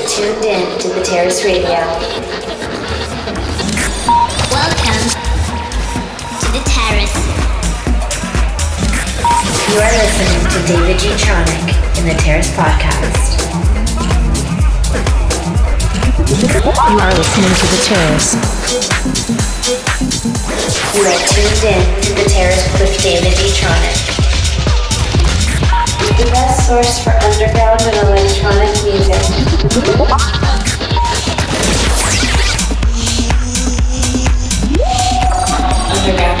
are tuned in to the Terrace Radio. Welcome to the terrace. You are listening to David G. Tronic in the Terrace Podcast. You are listening to The Terrace. You are tuned in to the Terrace with David Gtronic. The best source for underground and electronic music. Underground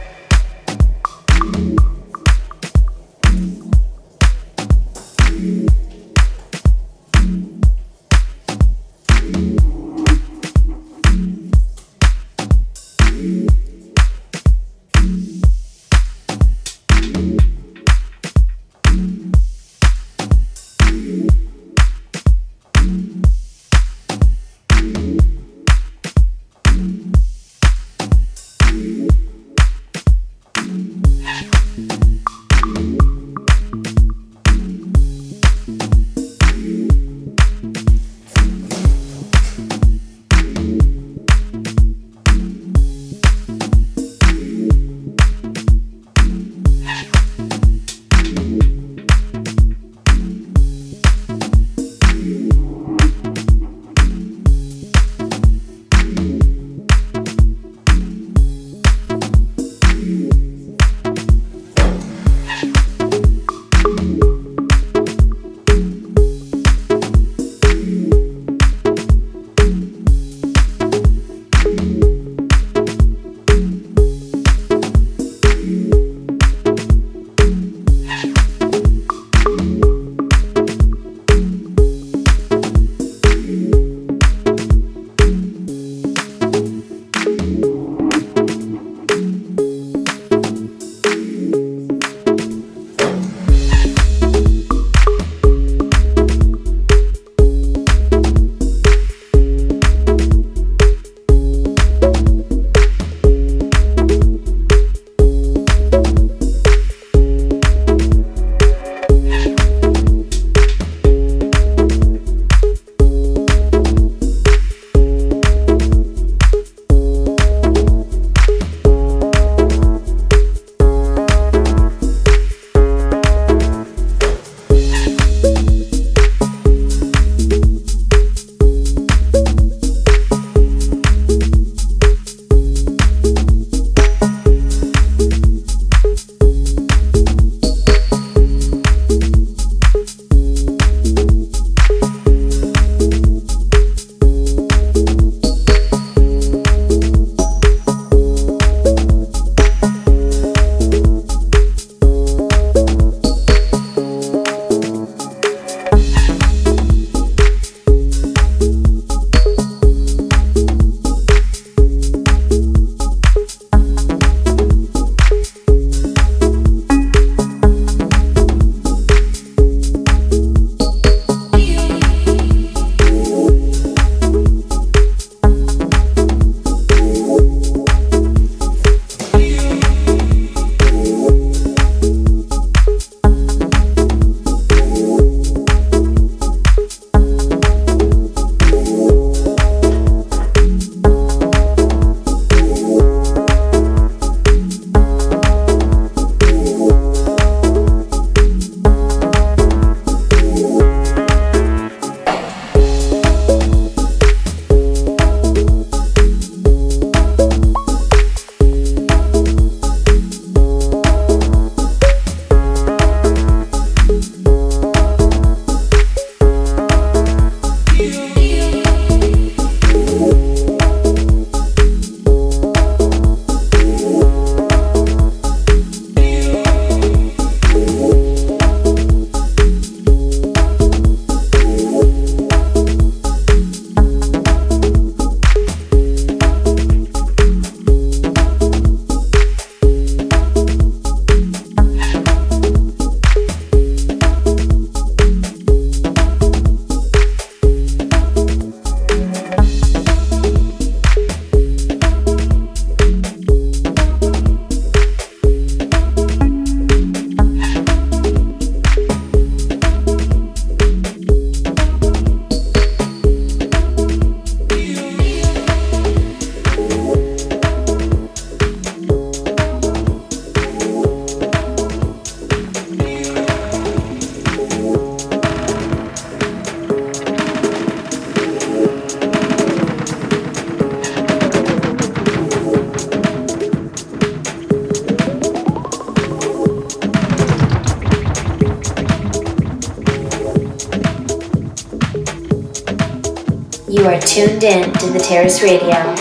Terrace Radio.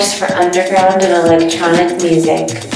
For underground and electronic music.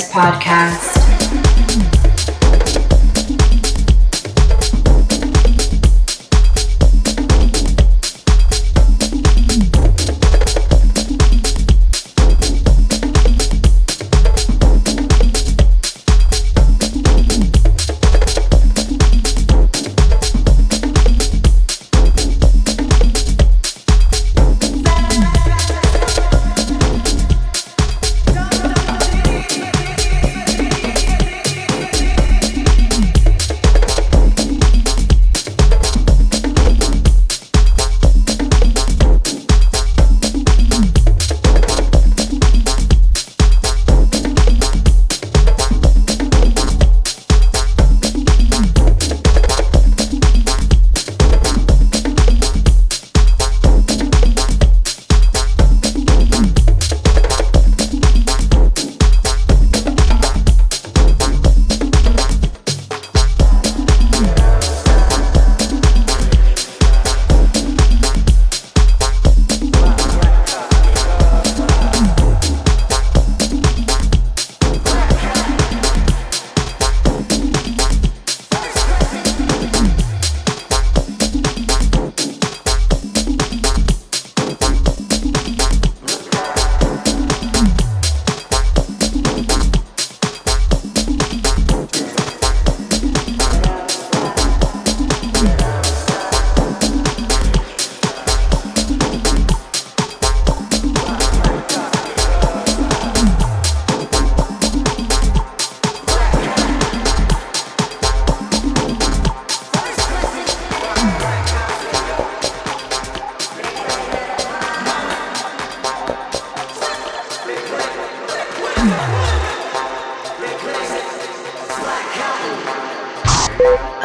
Podcast.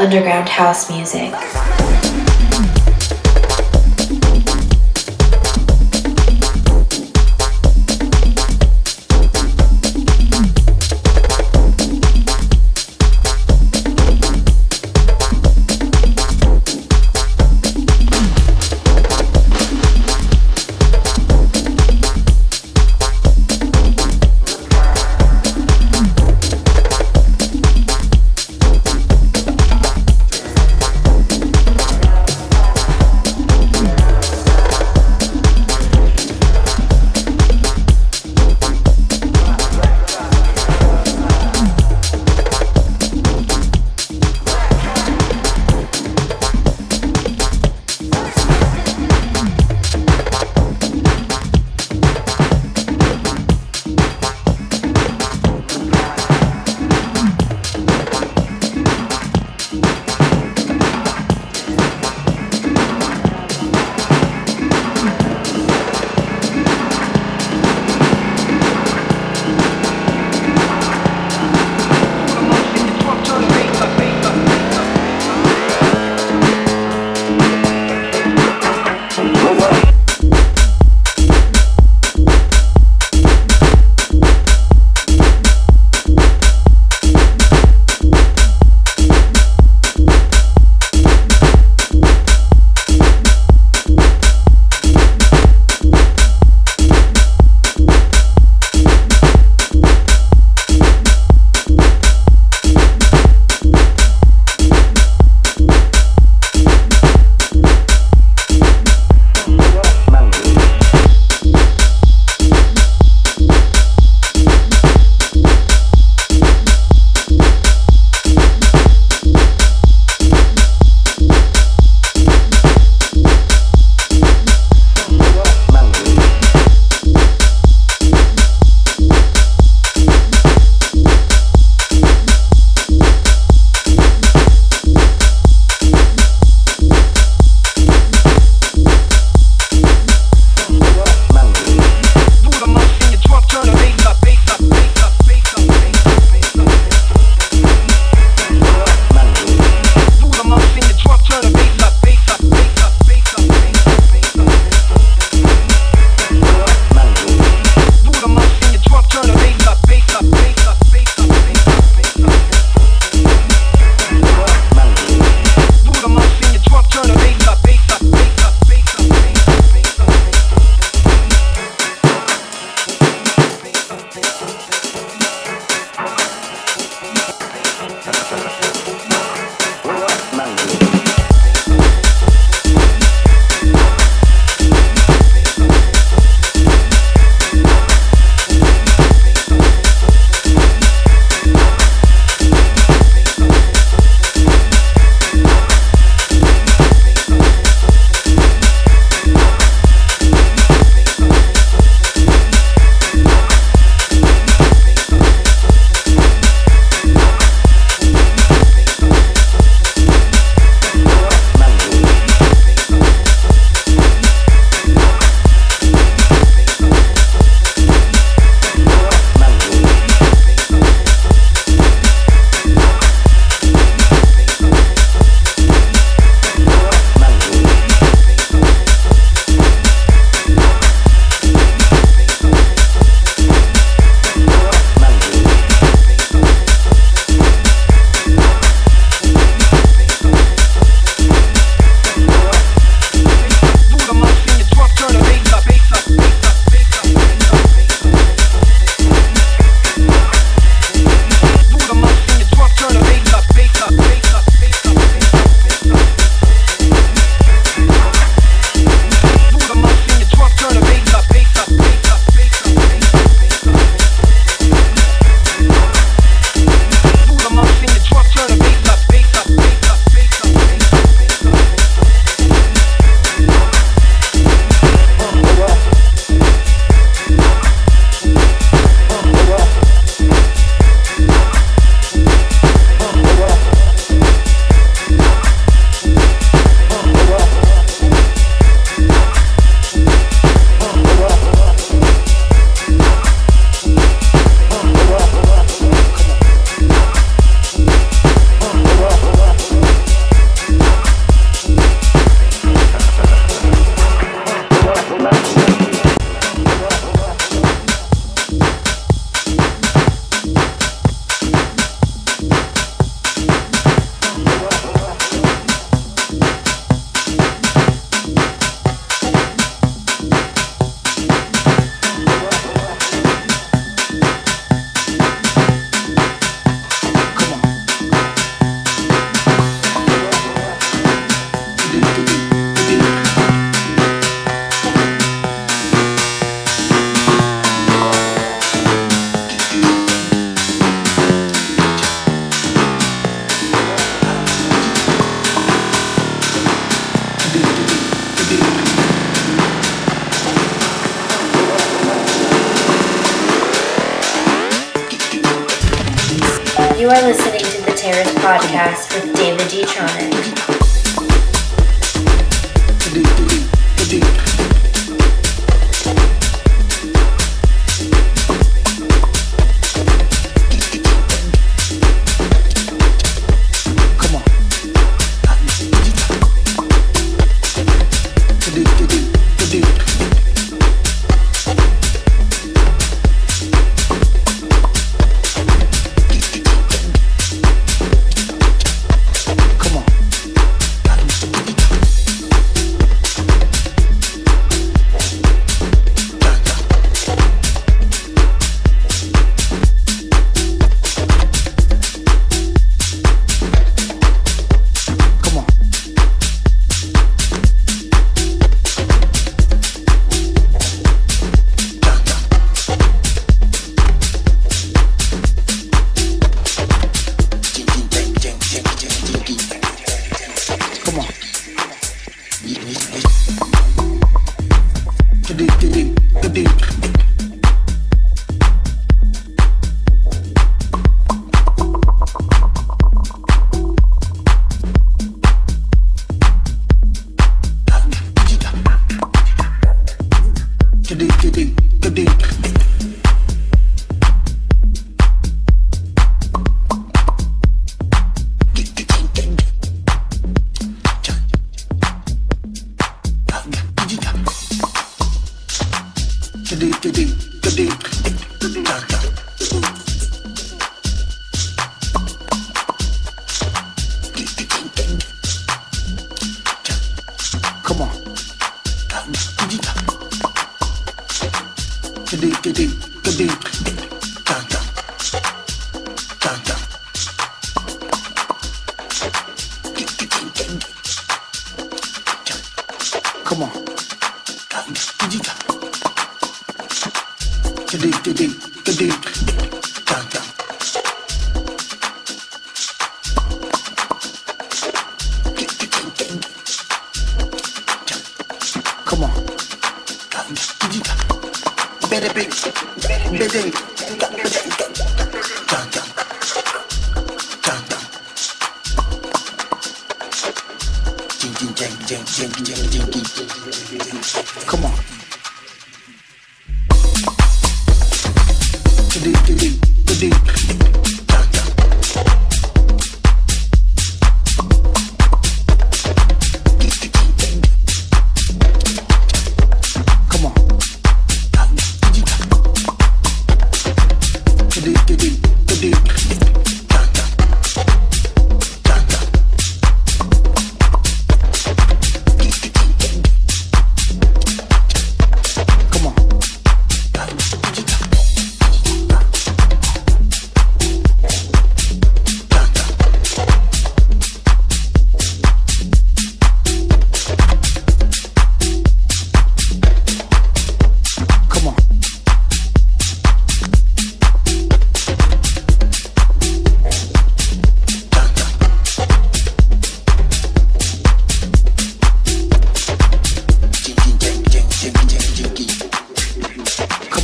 Underground house music.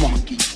funky.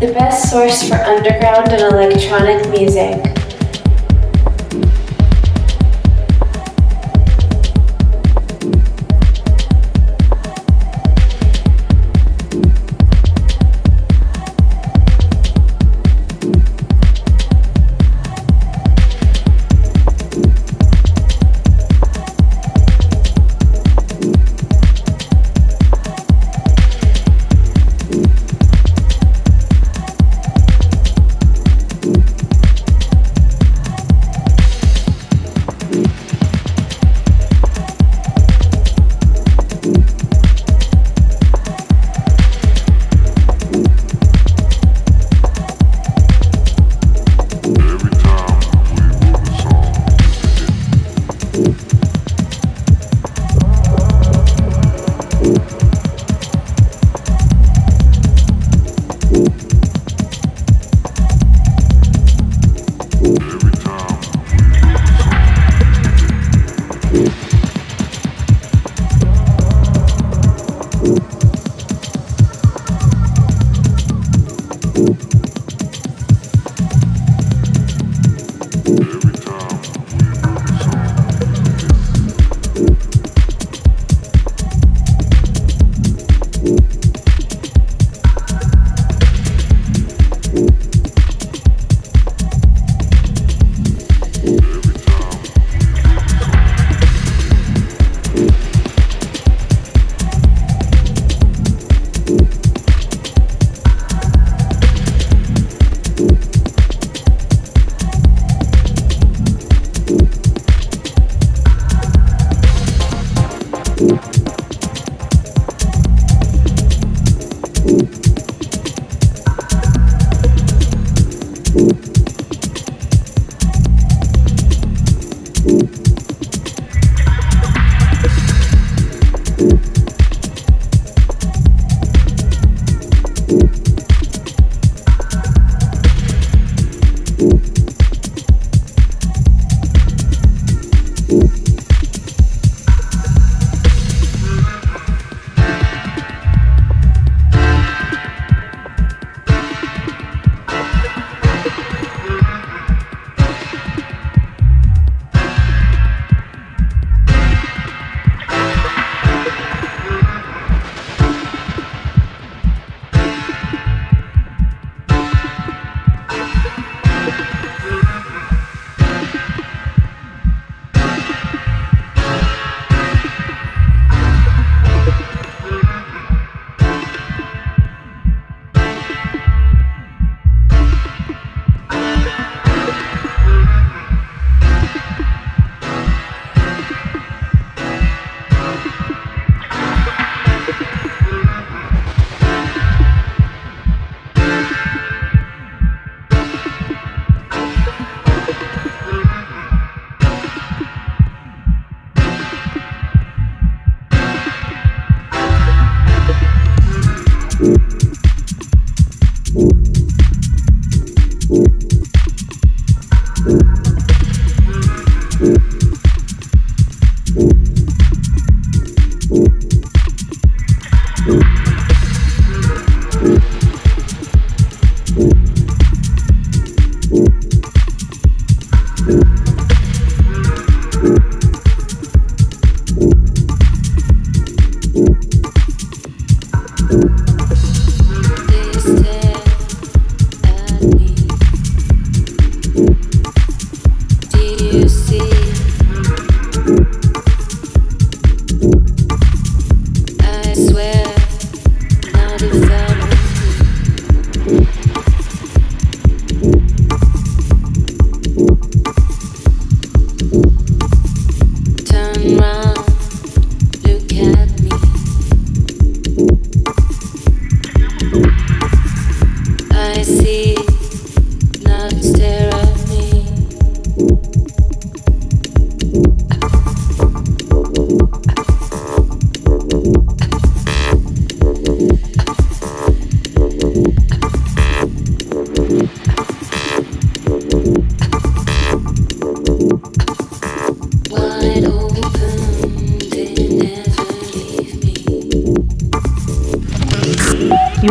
the best source for underground and electronic music.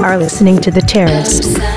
Are listening to The Terrace.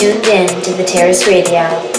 tuned in to the Terrace Radio.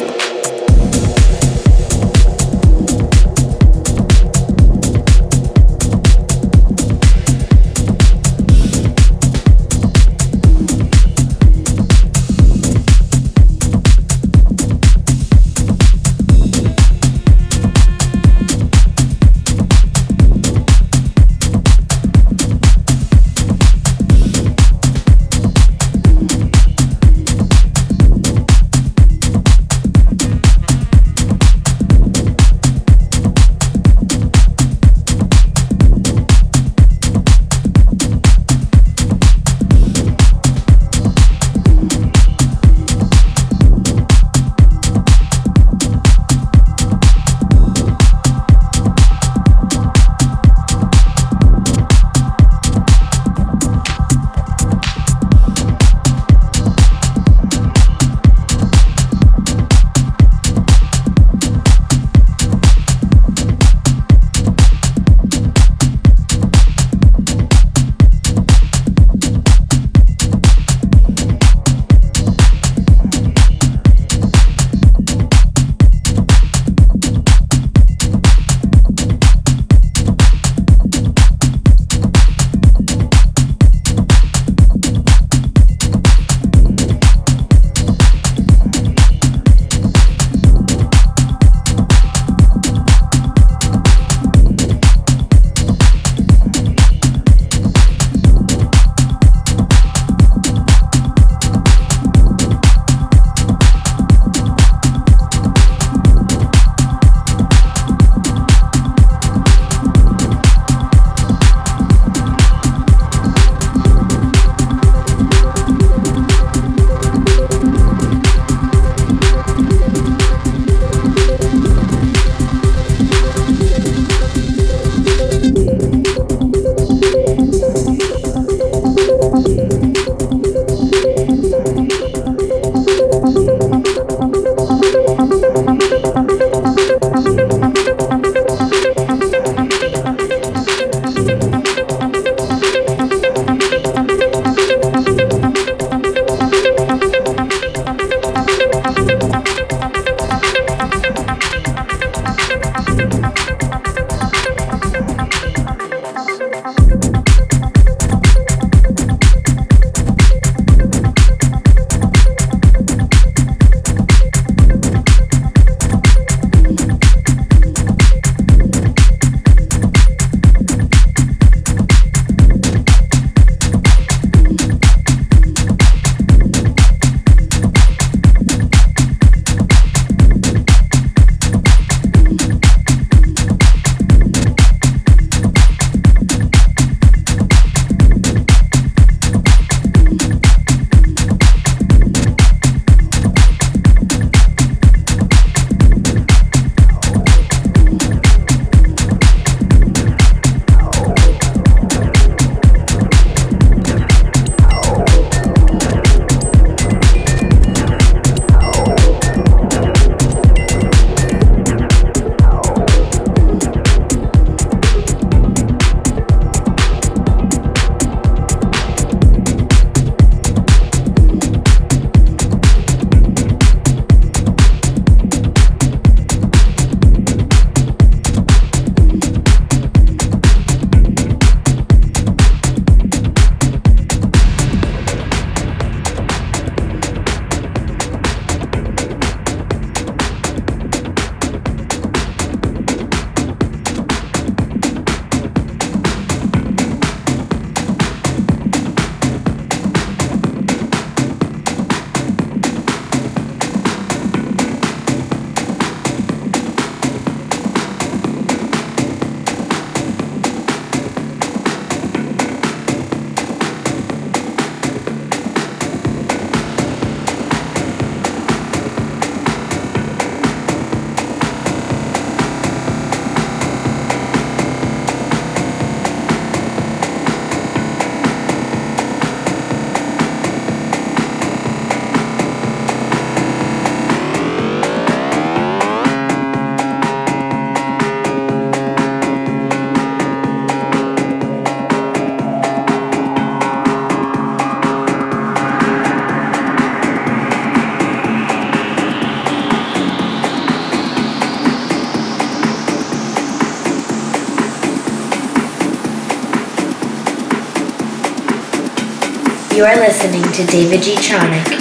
You are listening to David Gtronic.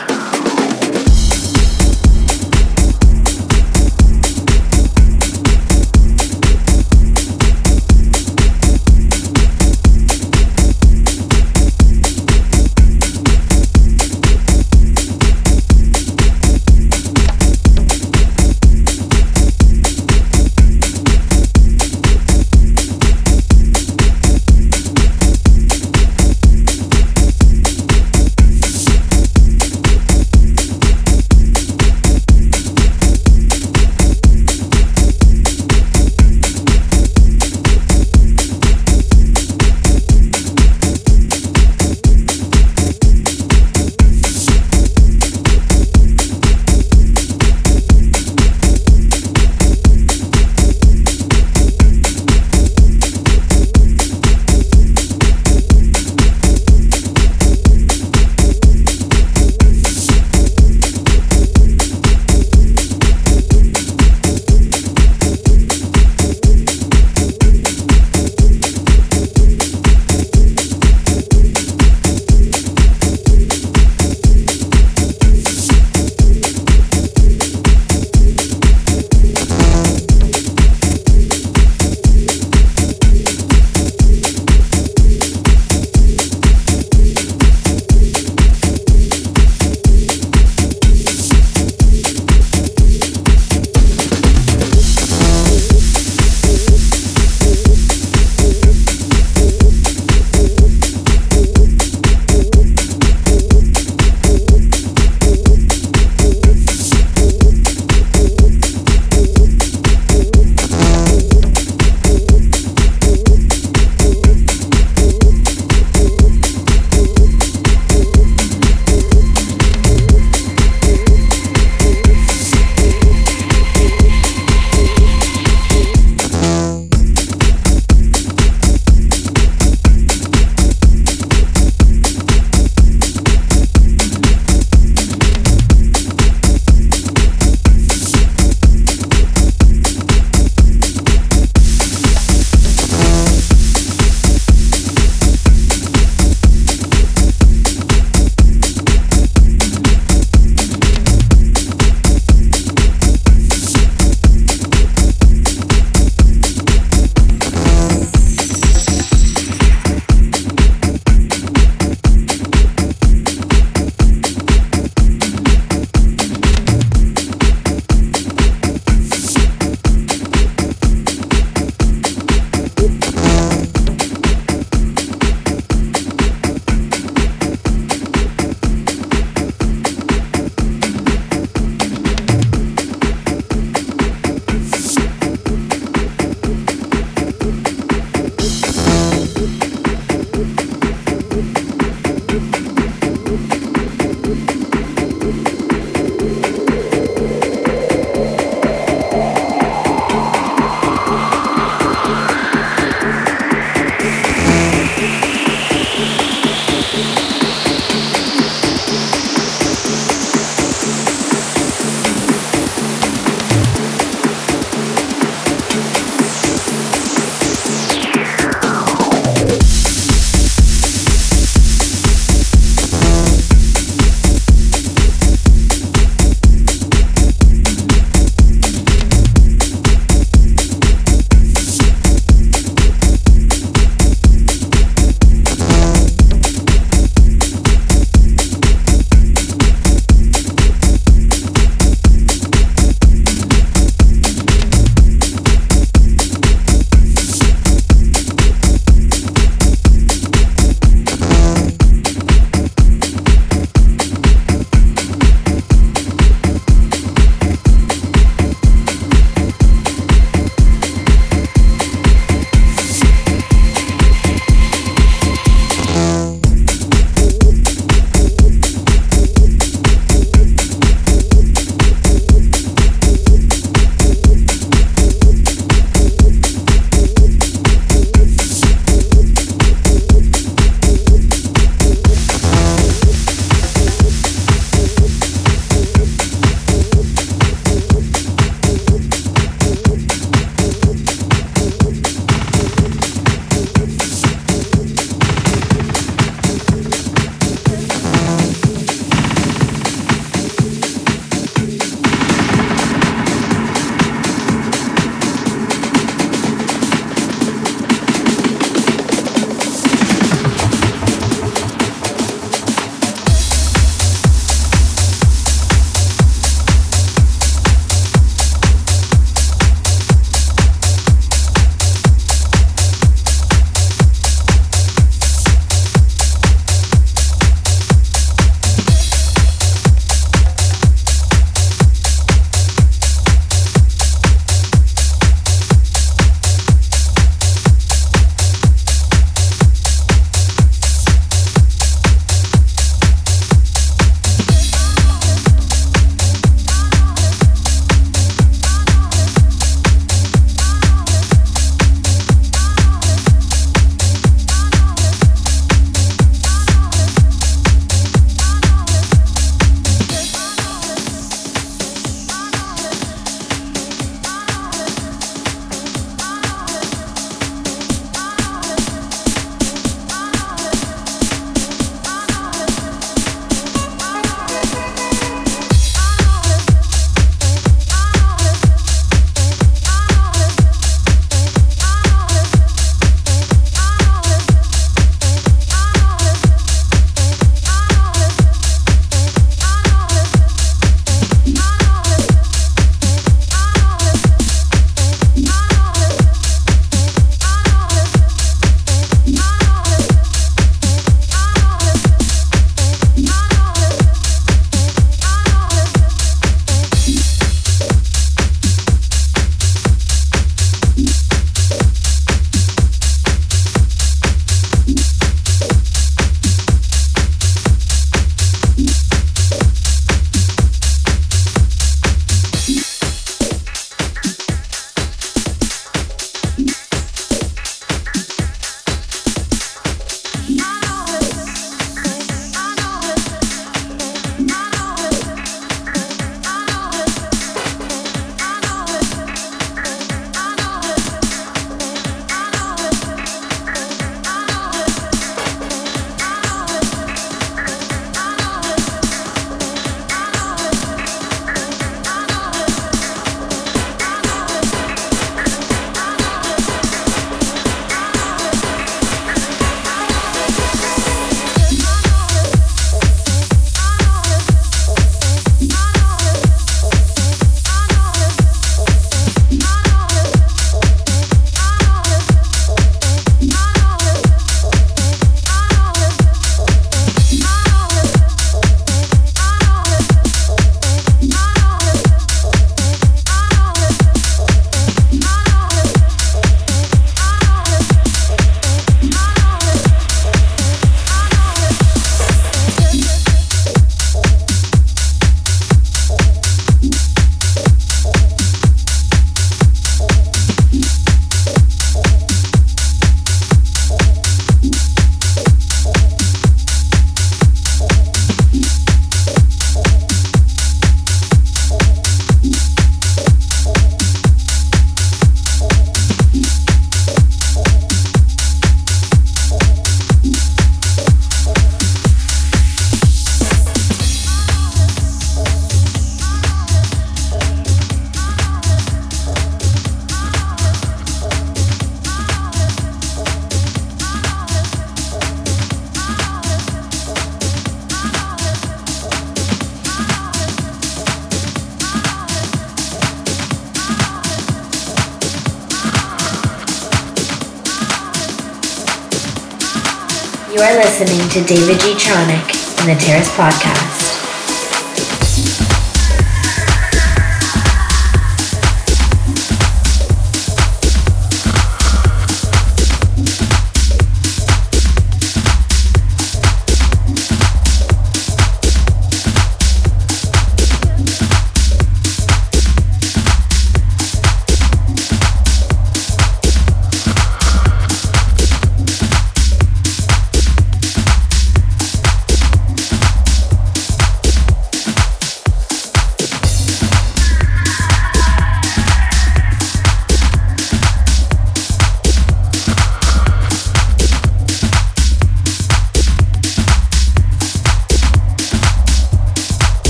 Listening to David Gtronic in the Terrace Podcast.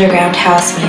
Underground house music.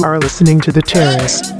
You are listening to The Terrace.